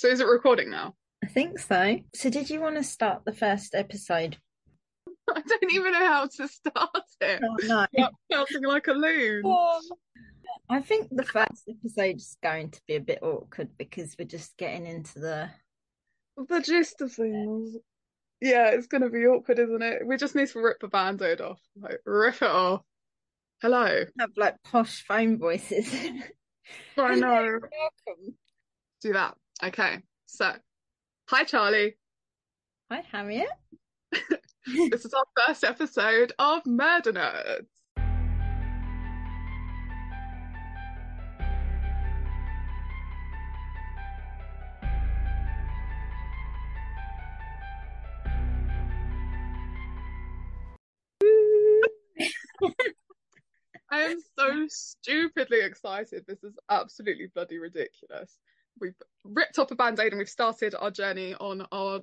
So is it recording now? I think so. So, did you want to start the first episode? I don't even know how to start it. Oh, no. Sounding like a loon. I think the first episode is going to be a bit awkward because we're just getting into the. The gist of things. Yeah, it's going to be awkward, isn't it? We just need to rip the band-aid off. Like, rip it off. Hello. Have like posh phone voices. I know. Welcome. Do that. Okay. So, hi, Charly. Hi, Harriet. This is our first episode of Murder Nerds. I am so stupidly excited. This is absolutely bloody ridiculous. We've ripped off a band-aid and we've started our journey on our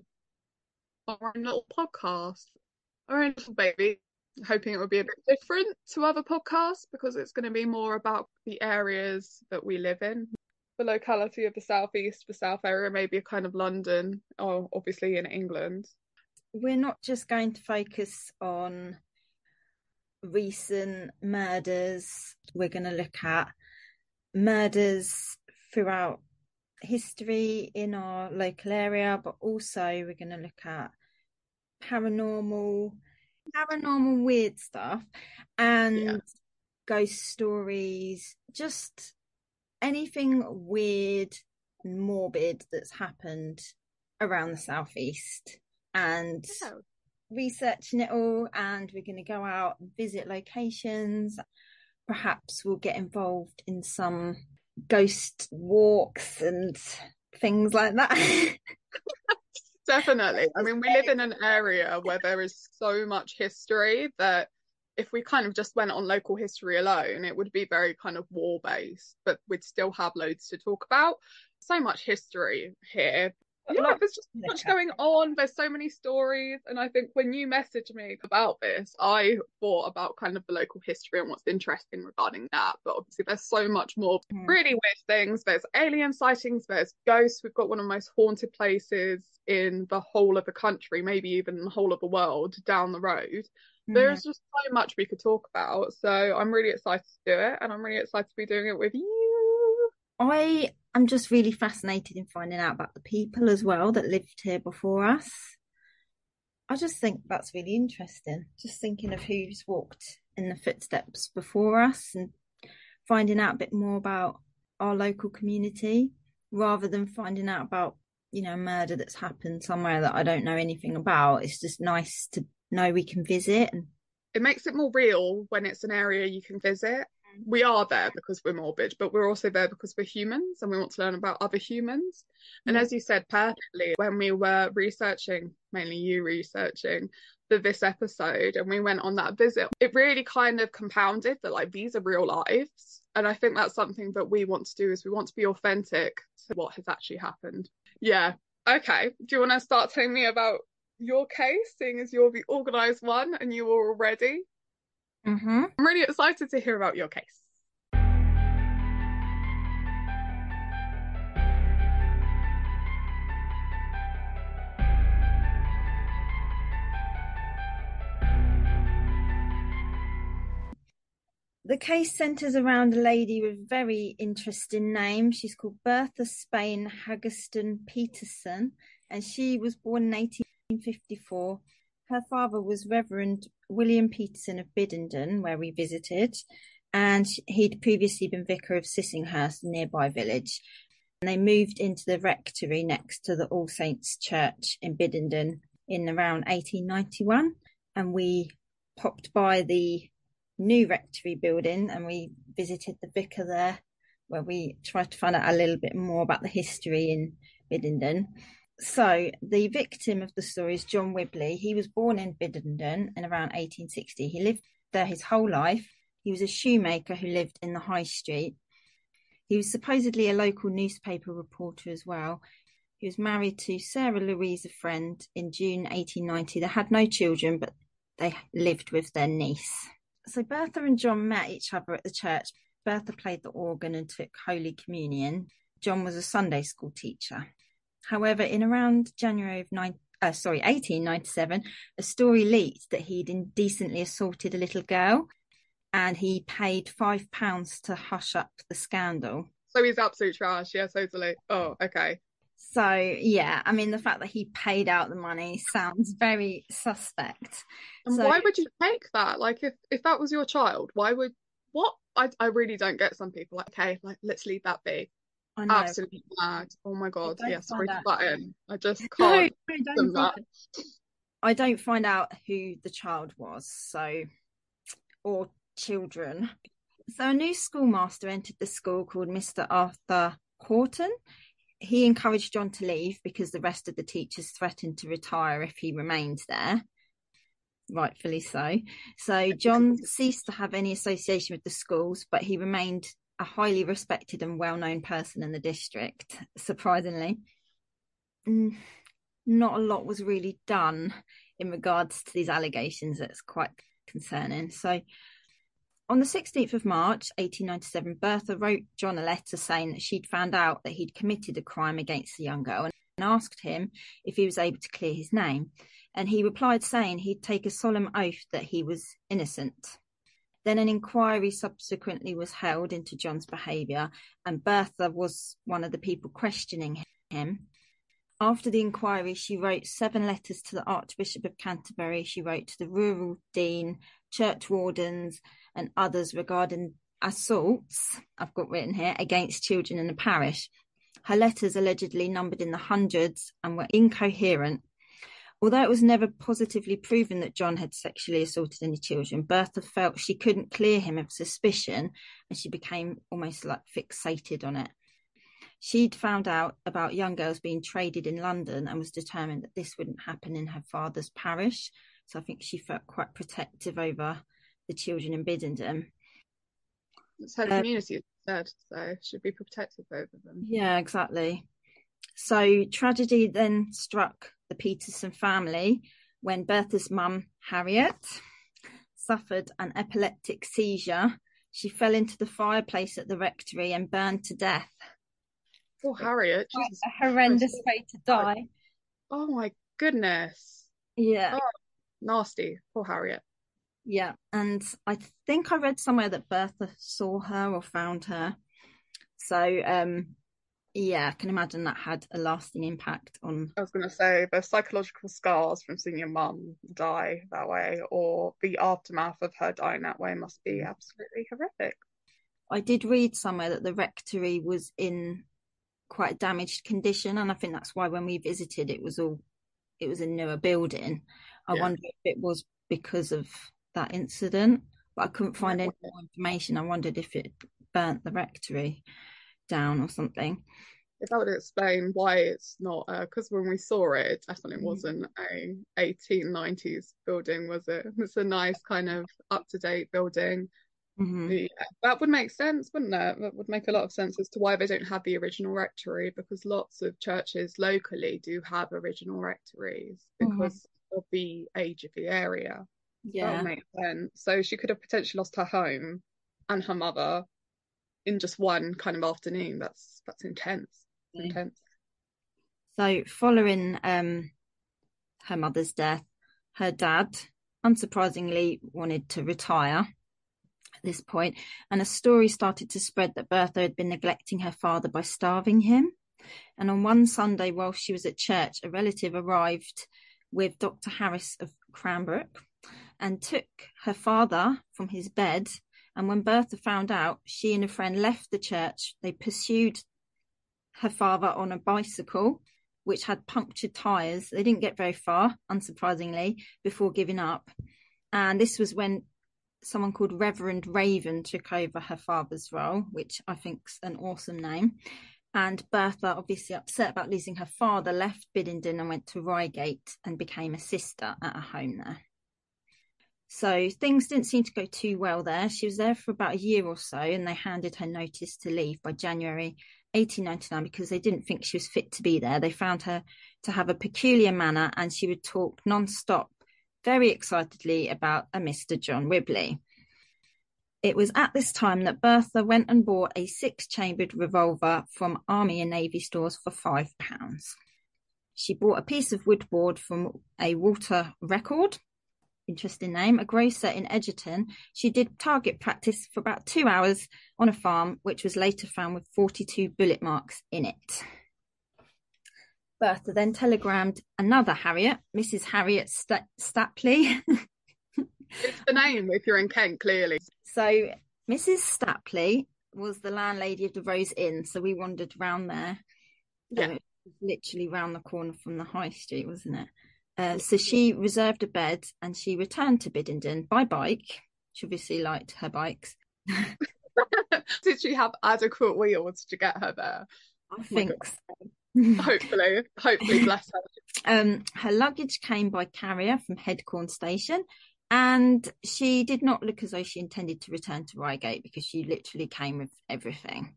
our own little podcast. Our own little baby. Hoping it will be a bit different to other podcasts because it's going to be more about the areas that we live in. The locality of the southeast, the south area, maybe a kind of London, or obviously in England. We're not just going to focus on recent murders, we're going to look at murders throughout history in our local area, but also we're going to look at paranormal, paranormal weird stuff and Yeah. ghost stories, just anything weird and morbid that's happened around the southeast. And researching it all and we're going to go out and visit locations. Perhaps we'll get involved in some ghost walks and things like that Definitely. I mean, we live in an area where there is so much history that if we kind of just went on local history alone, it would be very kind of war based, but we'd still have loads to talk about. So much history here. Yeah, lot there's just so much going on. There's so many stories. And I think when you messaged me about this, I thought about kind of the local history and what's interesting regarding that. But obviously, there's so much more Hmm. really weird things. There's alien sightings, there's ghosts. We've got one of the most haunted places in the whole of the country, maybe even the whole of the world down the road. There's just so much we could talk about. So I'm really excited to do it. And I'm really excited to be doing it with you. I am just really fascinated in finding out about the people as well that lived here before us. I just think that's really interesting. Just thinking of who's walked in the footsteps before us and finding out a bit more about our local community rather than finding out about, you know, murder that's happened somewhere that I don't know anything about. It's just nice to know we can visit and it makes it more real when it's an area you can visit. We are there because we're morbid, but we're also there because we're humans and we want to learn about other humans. And Yeah. as you said perfectly, when we were researching, mainly you researching for this episode, and we went on that visit, it really kind of compounded that like these are real lives. And I think that's something that we want to do is we want to be authentic to what has actually happened. Yeah. Okay. Do you want to start telling me about your case, seeing as you're the organised one and you were all ready? hmm I'm really excited to hear about your case. The case centres around a lady with a very interesting name. She's called Bertha Spain Haggerston Peterson, and she was born in 1854. Her father was Reverend William Peterson of Biddenden, where we visited, and he'd previously been vicar of Sissinghurst, a nearby village. And they moved into the rectory next to the All Saints Church in Biddenden in around 1891, and we popped by the new rectory building and we visited the vicar there where we tried to find out a little bit more about the history in Biddenden. So the victim of the story is John Wibley. He was born in Biddenden in around 1860. He lived there his whole life. He was a shoemaker who lived in the high street. He was supposedly a local newspaper reporter as well. He was married to Sarah Louisa Friend in June 1890. They had no children, but they lived with their niece. So Bertha and John met each other at the church. Bertha played the organ and took Holy Communion. John was a Sunday school teacher. However, in around January of nine, uh, sorry, 1897, a story leaked that he'd indecently assaulted a little girl and he paid five pounds to hush up the scandal. So he's absolute trash. Yeah, totally. Oh, okay. So yeah, I mean the fact that he paid out the money sounds very suspect. And so, why would you take that? Like if if that was your child, why would what? I I really don't get some people like, okay, like let's leave that be. I know. Absolutely mad. Oh my god. Yeah, sorry to butt in. I just can't no, don't that. I don't find out who the child was, so or children. So a new schoolmaster entered the school called Mr. Arthur Horton. He encouraged John to leave because the rest of the teachers threatened to retire if he remained there. Rightfully so. So John ceased to have any association with the schools, but he remained a highly respected and well known person in the district, surprisingly. Mm, Not a lot was really done in regards to these allegations. That's quite concerning. So, on the 16th of March 1897, Bertha wrote John a letter saying that she'd found out that he'd committed a crime against the young girl and asked him if he was able to clear his name. And he replied saying he'd take a solemn oath that he was innocent. Then an inquiry subsequently was held into John's behaviour, and Bertha was one of the people questioning him. After the inquiry, she wrote seven letters to the Archbishop of Canterbury. She wrote to the rural dean, church wardens, and others regarding assaults, I've got written here, against children in the parish. Her letters allegedly numbered in the hundreds and were incoherent. Although it was never positively proven that John had sexually assaulted any children, Bertha felt she couldn't clear him of suspicion and she became almost like fixated on it. She'd found out about young girls being traded in London and was determined that this wouldn't happen in her father's parish. So I think she felt quite protective over the children in Biddenden. It's her Uh, community, said, so should be protective over them. Yeah, exactly. So tragedy then struck the Peterson family when Bertha's mum, Harriet, suffered an epileptic seizure. She fell into the fireplace at the rectory and burned to death. Poor Harriet. Jesus. A horrendous way to die. Oh my goodness. Yeah, Nasty. Poor Harriet. yeah. And I think I read somewhere that Bertha saw her or found her. So, um, yeah, I can imagine that had a lasting impact on I was going to say the psychological scars from seeing your mum die that way or the aftermath of her dying that way must be mm. absolutely horrific. I did read somewhere that the rectory was in quite a damaged condition, and I think that's why when we visited, it was all it was a newer building. I Yeah. wonder if it was because of that incident, but I couldn't find any more information. I wondered if it burnt the rectory down or something. If that would explain why it's not, because when we saw it, it definitely Mhm. wasn't a 1890s building, was it? It's a nice kind of up-to-date building. hmm Yeah, that would make sense, wouldn't it? That would make a lot of sense as to why they don't have the original rectory, because lots of churches locally do have original rectories Mhm. because of the age of the area. Yeah, would make sense. So she could have potentially lost her home and her mother in just one kind of afternoon. That's that's intense. Intense. So, following um, her mother's death, her dad, unsurprisingly, wanted to retire at this point, and a story started to spread that Bertha had been neglecting her father by starving him. And on one Sunday, while she was at church, a relative arrived with Dr. Harris of Cranbrook and took her father from his bed. And when Bertha found out, she and a friend left the church. They pursued her father on a bicycle, which had punctured tyres. They didn't get very far, unsurprisingly, before giving up. And this was when someone called Reverend Raven took over her father's role, which I think's an awesome name. And Bertha, obviously upset about losing her father, left Biddenden and went to Reigate and became a sister at a home there. So things didn't seem to go too well there. She was there for about a year or so, and they handed her notice to leave by January 1899 because they didn't think she was fit to be there. They found her to have a peculiar manner and she would talk non-stop very excitedly about a Mr. John Wibley. It was at this time that Bertha went and bought a six chambered revolver from Army and Navy stores for five pounds. She bought a piece of woodboard from a Walter Record, interesting name, a grocer in Egerton, She did target practice for about two hours on a farm, which was later found with 42 bullet marks in it. Bertha then telegrammed another Harriet, Mrs. Harriet St- Stapley. it's the name if you're in Kent, clearly. So Mrs. Stapley was the landlady of the Rose Inn, so we wandered round there. Yeah. Um, literally round the corner from the high street, wasn't it? Uh, so she reserved a bed and she returned to Biddenden by bike. She obviously liked her bikes. Did she have adequate wheels to get her there? I think so. hopefully, hopefully, bless her. Um, her luggage came by carrier from Headcorn Station, and she did not look as though she intended to return to Reigate because she literally came with everything.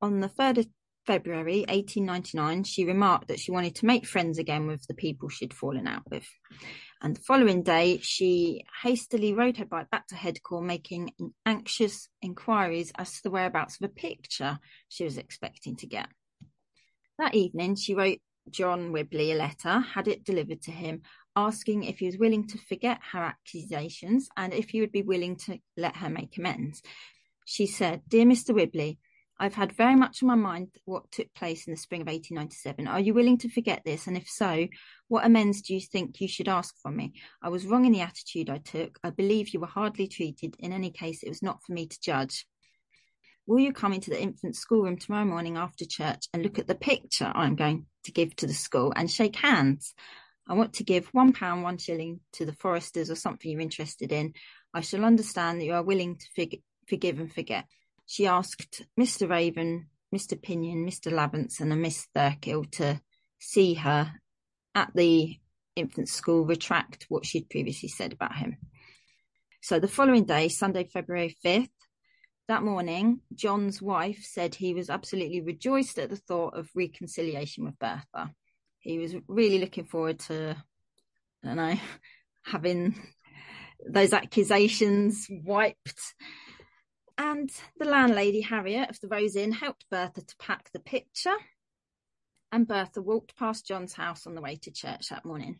On the 3rd of February 1899, she remarked that she wanted to make friends again with the people she'd fallen out with. And the following day, she hastily rode her bike back to Headcorn, making anxious inquiries as to the whereabouts of a picture she was expecting to get. That evening, she wrote John Wibley a letter, had it delivered to him, asking if he was willing to forget her accusations and if he would be willing to let her make amends. She said, Dear Mr. Wibley, I've had very much on my mind what took place in the spring of 1897. Are you willing to forget this? And if so, what amends do you think you should ask from me? I was wrong in the attitude I took. I believe you were hardly treated. In any case, it was not for me to judge. Will you come into the infant schoolroom tomorrow morning after church and look at the picture I'm going to give to the school and shake hands? I want to give one pound, one shilling to the foresters or something you're interested in. I shall understand that you are willing to forgive and forget. She asked Mr. Raven, Mr. Pinion, Mr. Lavance, and Miss Thurkill to see her at the infant school retract what she'd previously said about him. So the following day, Sunday, February 5th, that morning, John's wife said he was absolutely rejoiced at the thought of reconciliation with Bertha he was really looking forward to, I don't know, having those accusations wiped. And the landlady, Harriet of the Rose Inn, helped Bertha to pack the picture. And Bertha walked past John's house on the way to church that morning.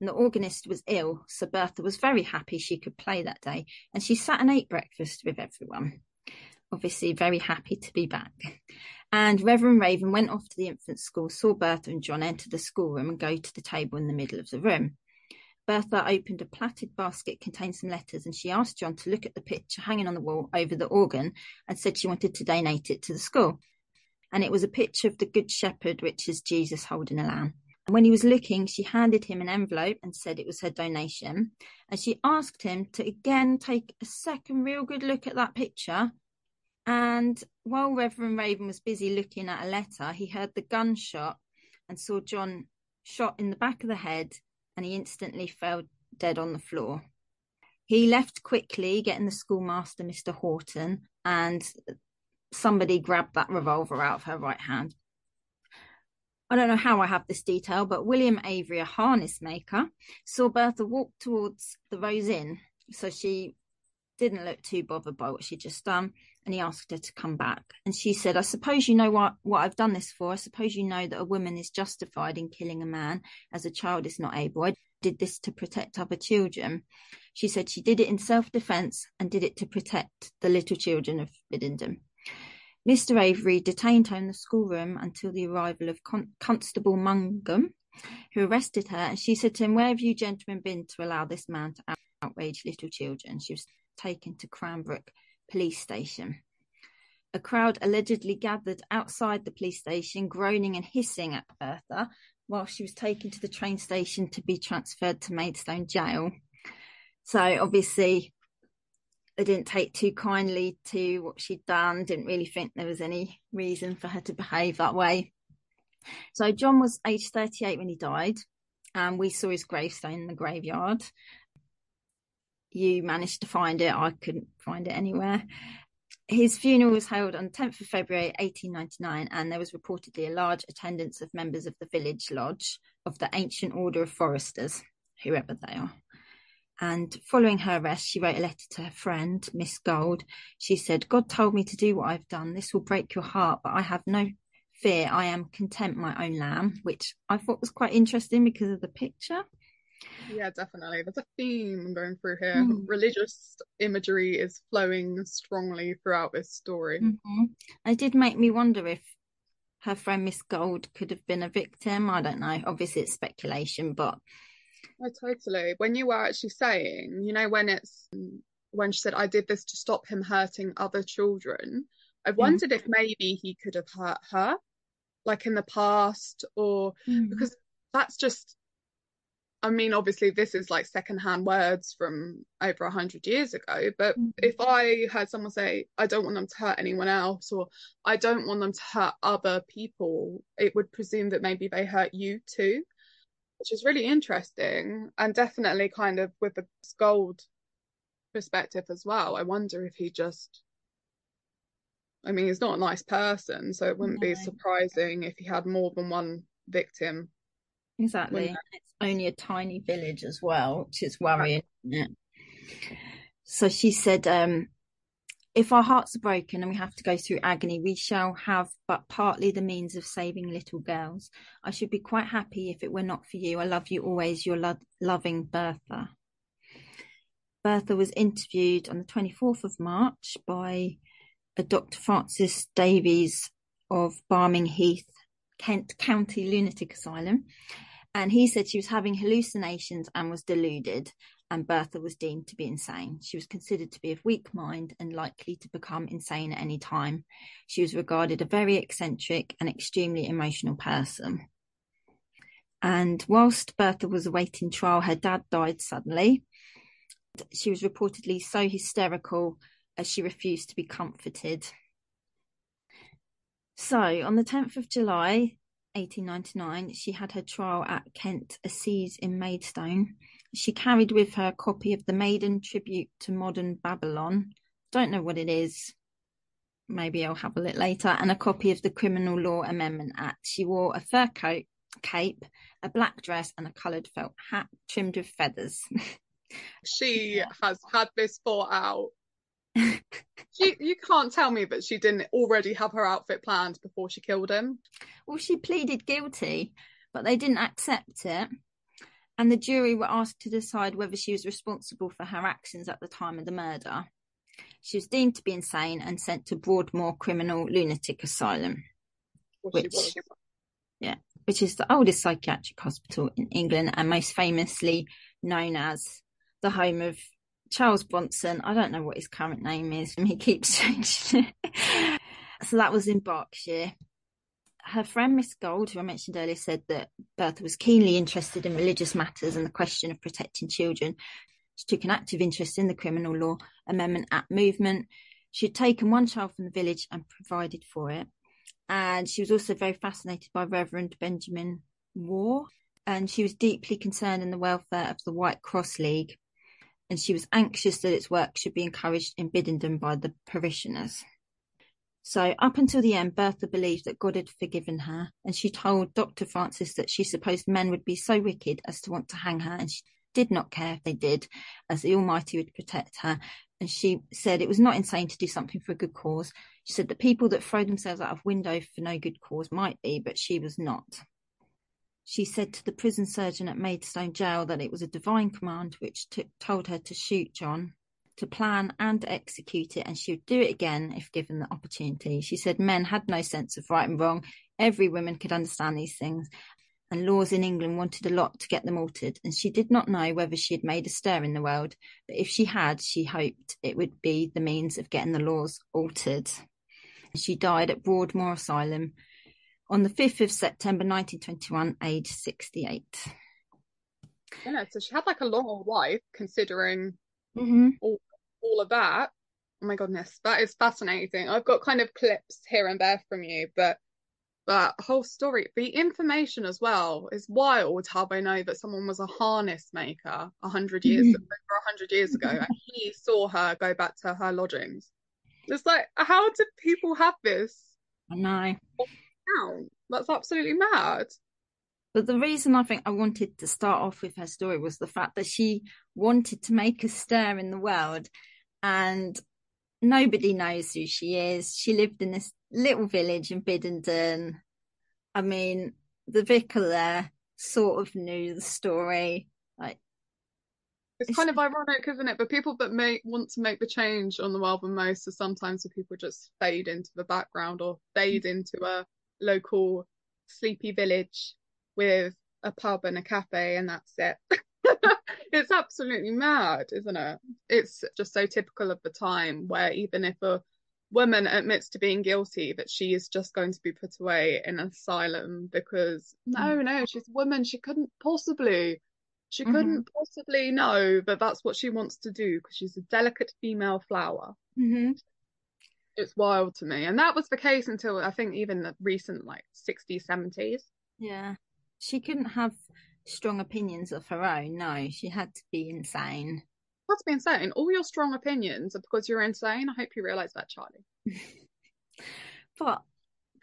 And the organist was ill, so Bertha was very happy she could play that day. And she sat and ate breakfast with everyone. Obviously, very happy to be back. And Reverend Raven went off to the infant school, saw Bertha and John enter the schoolroom and go to the table in the middle of the room. Bertha opened a plaited basket containing some letters and she asked John to look at the picture hanging on the wall over the organ and said she wanted to donate it to the school. And it was a picture of the Good Shepherd, which is Jesus holding a lamb. And when he was looking, she handed him an envelope and said it was her donation. And she asked him to again take a second real good look at that picture and while Reverend Raven was busy looking at a letter, he heard the gunshot and saw John shot in the back of the head, and he instantly fell dead on the floor. He left quickly, getting the schoolmaster, Mr. Horton, and somebody grabbed that revolver out of her right hand. I don't know how I have this detail, but William Avery, a harness maker, saw Bertha walk towards the Rose Inn. So she didn't look too bothered by what she'd just done and he asked her to come back. And she said, I suppose you know what, what I've done this for. I suppose you know that a woman is justified in killing a man as a child is not able. I did this to protect other children. She said she did it in self defence and did it to protect the little children of Biddenden. Mr. Avery detained her in the schoolroom until the arrival of Con- Constable Mungum, who arrested her. And she said to him, Where have you gentlemen been to allow this man to outrage little children? She was taken to Cranbrook police station. A crowd allegedly gathered outside the police station, groaning and hissing at Bertha while she was taken to the train station to be transferred to Maidstone jail. So obviously, they didn't take too kindly to what she'd done, didn't really think there was any reason for her to behave that way. So John was aged 38 when he died, and we saw his gravestone in the graveyard you managed to find it. I couldn't find it anywhere. His funeral was held on 10th of February 1899, and there was reportedly a large attendance of members of the village lodge of the Ancient Order of Foresters, whoever they are. And following her arrest, she wrote a letter to her friend, Miss Gold. She said, God told me to do what I've done. This will break your heart, but I have no fear, I am content my own lamb, which I thought was quite interesting because of the picture. Yeah, definitely. There's a theme going through here. Mm. Religious imagery is flowing strongly throughout this story. Mm-hmm. It did make me wonder if her friend Miss Gold could have been a victim. I don't know. Obviously, it's speculation, but. Oh, totally. When you were actually saying, you know, when it's when she said, I did this to stop him hurting other children, I mm. wondered mm. if maybe he could have hurt her, like in the past, or mm. because that's just I mean, obviously, this is like secondhand words from over a hundred years ago. But mm-hmm. if I heard someone say, "I don't want them to hurt anyone else," or "I don't want them to hurt other people," it would presume that maybe they hurt you too, which is really interesting and definitely kind of with the gold perspective as well. I wonder if he just. I mean, he's not a nice person, so it wouldn't no. be surprising if he had more than one victim Exactly. It's only a tiny village as well, which is worrying. Right. So she said, um, if our hearts are broken and we have to go through agony, we shall have but partly the means of saving little girls. I should be quite happy if it were not for you. I love you always, your lo- loving Bertha. Bertha was interviewed on the 24th of March by a Dr. Francis Davies of Barming Heath, Kent County Lunatic Asylum. And he said she was having hallucinations and was deluded, and Bertha was deemed to be insane. She was considered to be of weak mind and likely to become insane at any time. She was regarded a very eccentric and extremely emotional person. And whilst Bertha was awaiting trial, her dad died suddenly. She was reportedly so hysterical as she refused to be comforted. So, on the 10th of July, 1899, she had her trial at Kent Assizes in Maidstone. She carried with her a copy of the Maiden Tribute to Modern Babylon. Don't know what it is. Maybe I'll have a look later. And a copy of the Criminal Law Amendment Act. She wore a fur coat, cape, a black dress, and a coloured felt hat trimmed with feathers. she has had this thought out she, you can't tell me that she didn't already have her outfit planned before she killed him. Well, she pleaded guilty, but they didn't accept it. And the jury were asked to decide whether she was responsible for her actions at the time of the murder. She was deemed to be insane and sent to Broadmoor Criminal Lunatic Asylum, which, yeah, which is the oldest psychiatric hospital in England and most famously known as the home of Charles Bronson. I don't know what his current name is. and He keeps changing it. so that was in Berkshire. Her friend Miss Gold, who I mentioned earlier, said that Bertha was keenly interested in religious matters and the question of protecting children. She took an active interest in the Criminal Law Amendment Act movement. She had taken one child from the village and provided for it. And she was also very fascinated by Reverend Benjamin Waugh. And she was deeply concerned in the welfare of the White Cross League and she was anxious that its work should be encouraged in Biddenden by the parishioners. So, up until the end, Bertha believed that God had forgiven her, and she told Dr. Francis that she supposed men would be so wicked as to want to hang her, and she did not care if they did, as the Almighty would protect her. And she said it was not insane to do something for a good cause. She said that people that throw themselves out of window for no good cause might be, but she was not. She said to the prison surgeon at Maidstone Jail that it was a divine command which t- told her to shoot John, to plan and execute it, and she would do it again if given the opportunity. She said men had no sense of right and wrong. Every woman could understand these things, and laws in England wanted a lot to get them altered, and she did not know whether she had made a stir in the world, but if she had, she hoped it would be the means of getting the laws altered. She died at Broadmoor Asylum on the 5th of September 1921, age 68. Yeah, so she had like a long old life considering mm-hmm. all, all of that. Oh my goodness, that is fascinating. I've got kind of clips here and there from you, but that whole story, the information as well is wild how they know that someone was a harness maker a hundred years mm-hmm. a hundred years ago and he saw her go back to her lodgings. It's like how did people have this? I know down. That's absolutely mad. But the reason I think I wanted to start off with her story was the fact that she wanted to make a stir in the world and nobody knows who she is. She lived in this little village in Biddenden. I mean, the vicar there sort of knew the story. Like, it's, it's kind of ironic, isn't it? But people that make want to make the change on the album most are sometimes the people just fade into the background or fade mm. into a local sleepy village with a pub and a cafe, and that's it. it's absolutely mad, isn't it? It's just so typical of the time where even if a woman admits to being guilty that she is just going to be put away in an asylum because no mm. no she's a woman she couldn't possibly she mm-hmm. couldn't possibly know that that's what she wants to do because she's a delicate female flower mm-hmm. It's wild to me and that was the case until i think even the recent like 60s 70s yeah she couldn't have strong opinions of her own no she had to be insane that's being said, all your strong opinions are because you're insane. I hope you realise that, Charly. but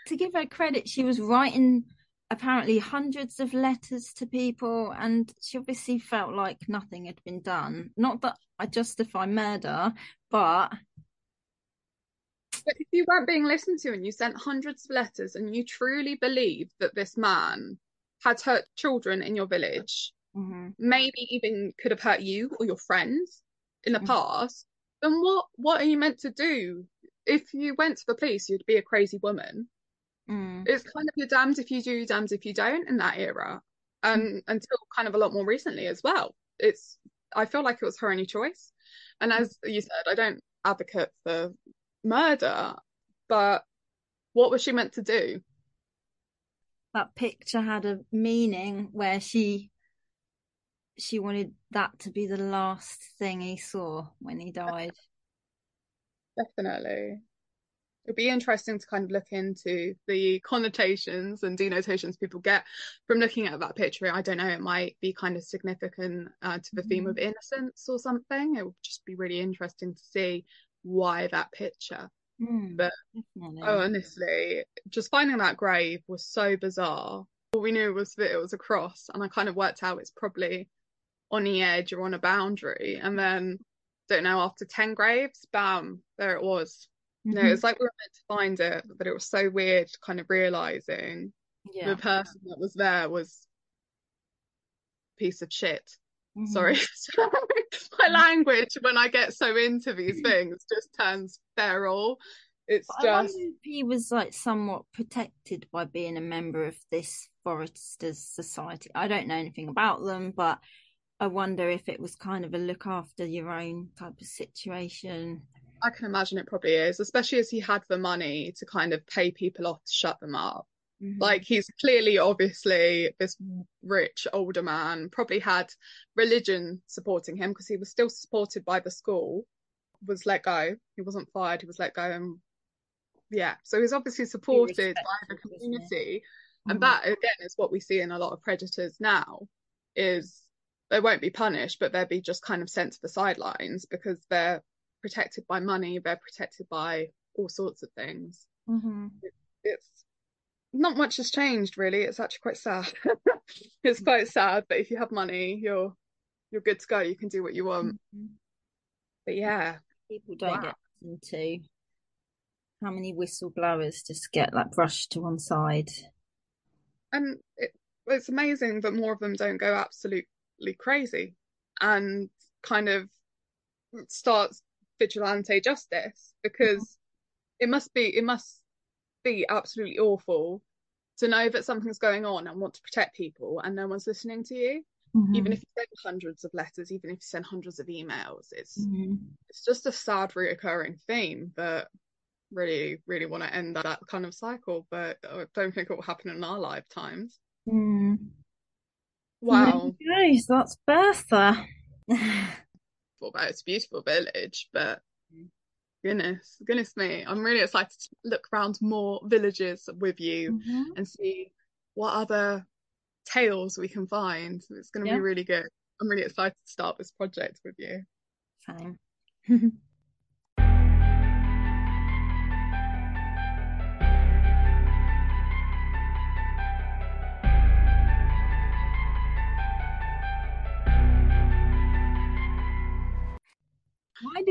to give her credit, she was writing apparently hundreds of letters to people, and she obviously felt like nothing had been done. Not that I justify murder, but. But if you weren't being listened to and you sent hundreds of letters and you truly believed that this man had hurt children in your village, mm-hmm. maybe even could have hurt you or your friends in the mm-hmm. past, then what what are you meant to do? If you went to the police, you'd be a crazy woman. Mm. It's kind of you're damned if you do, damned if you don't in that era, and mm. until kind of a lot more recently as well. It's I feel like it was her only choice, and mm. as you said, I don't advocate for murder, but what was she meant to do? That picture had a meaning where she she wanted that to be the last thing he saw when he died. Definitely. It'd be interesting to kind of look into the connotations and denotations people get from looking at that picture. I don't know, it might be kind of significant uh, to the mm-hmm. theme of innocence or something. It would just be really interesting to see why that picture. Mm, but definitely. oh, honestly, just finding that grave was so bizarre. All we knew was that it was a cross, and I kind of worked out it's probably on the edge or on a boundary. And then, don't know, after 10 graves, bam, there it was. Mm-hmm. You know, it's like we were meant to find it, but it was so weird kind of realizing yeah. the person that was there was piece of shit. Mm-hmm. Sorry. My language when I get so into these things just turns feral. It's but just he was like somewhat protected by being a member of this Foresters Society. I don't know anything about them, but I wonder if it was kind of a look after your own type of situation. I can imagine it probably is, especially as he had the money to kind of pay people off to shut them up. Mm-hmm. Like he's clearly, obviously, this rich older man, probably had religion supporting him because he was still supported by the school, was let go. He wasn't fired, he was let go. And yeah, so he's obviously supported by the community. Mm-hmm. And that, again, is what we see in a lot of predators now is they won't be punished, but they'll be just kind of sent to the sidelines because they're protected by money, they're protected by all sorts of things. Mm-hmm. It, it's not much has changed really. It's actually quite sad. it's quite sad, but if you have money, you're you're good to go. You can do what you want. Mm-hmm. But yeah, people don't wow. get into how many whistleblowers just get like brushed to one side. And it, it's amazing that more of them don't go absolutely crazy and kind of starts vigilante justice because it must be it must be absolutely awful to know that something's going on and want to protect people and no one's listening to you mm-hmm. even if you send hundreds of letters even if you send hundreds of emails it's mm-hmm. it's just a sad reoccurring theme but really really want to end that, that kind of cycle but i don't think it will happen in our lifetimes mm. Wow. Okay, so that's Bertha. well, it's a beautiful village, but goodness, goodness me, I'm really excited to look around more villages with you mm-hmm. and see what other tales we can find. It's going to yeah. be really good. I'm really excited to start this project with you. Fine.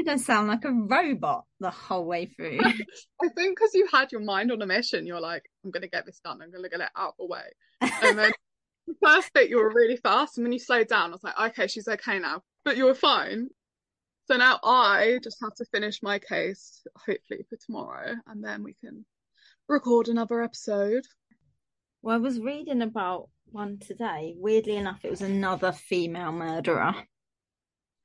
didn't sound like a robot the whole way through. I think because you had your mind on a mission, you're like, I'm gonna get this done. I'm gonna get it out of the way. And then the first bit you were really fast, and then you slowed down. I was like, okay, she's okay now, but you were fine. So now I just have to finish my case, hopefully for tomorrow, and then we can record another episode. Well, I was reading about one today. Weirdly enough, it was another female murderer.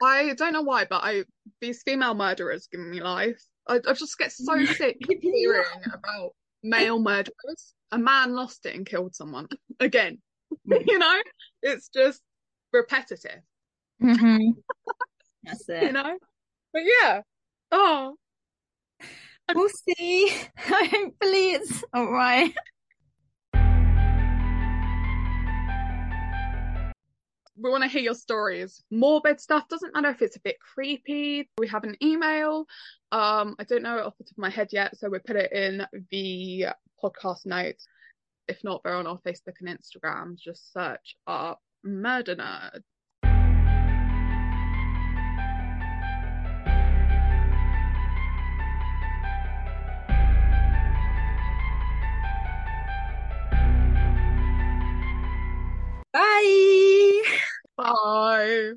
I don't know why, but I these female murderers give me life. I, I just get so sick of hearing about male murderers. A man lost it and killed someone again. you know, it's just repetitive. Mm-hmm. That's it. You know, but yeah. Oh, We'll see. Hopefully, it's all right. We want to hear your stories. Morbid stuff doesn't matter if it's a bit creepy. We have an email. Um, I don't know off the top of my head yet, so we put it in the podcast notes. If not, they're on our Facebook and Instagram. Just search up Murder Nerd. Bye.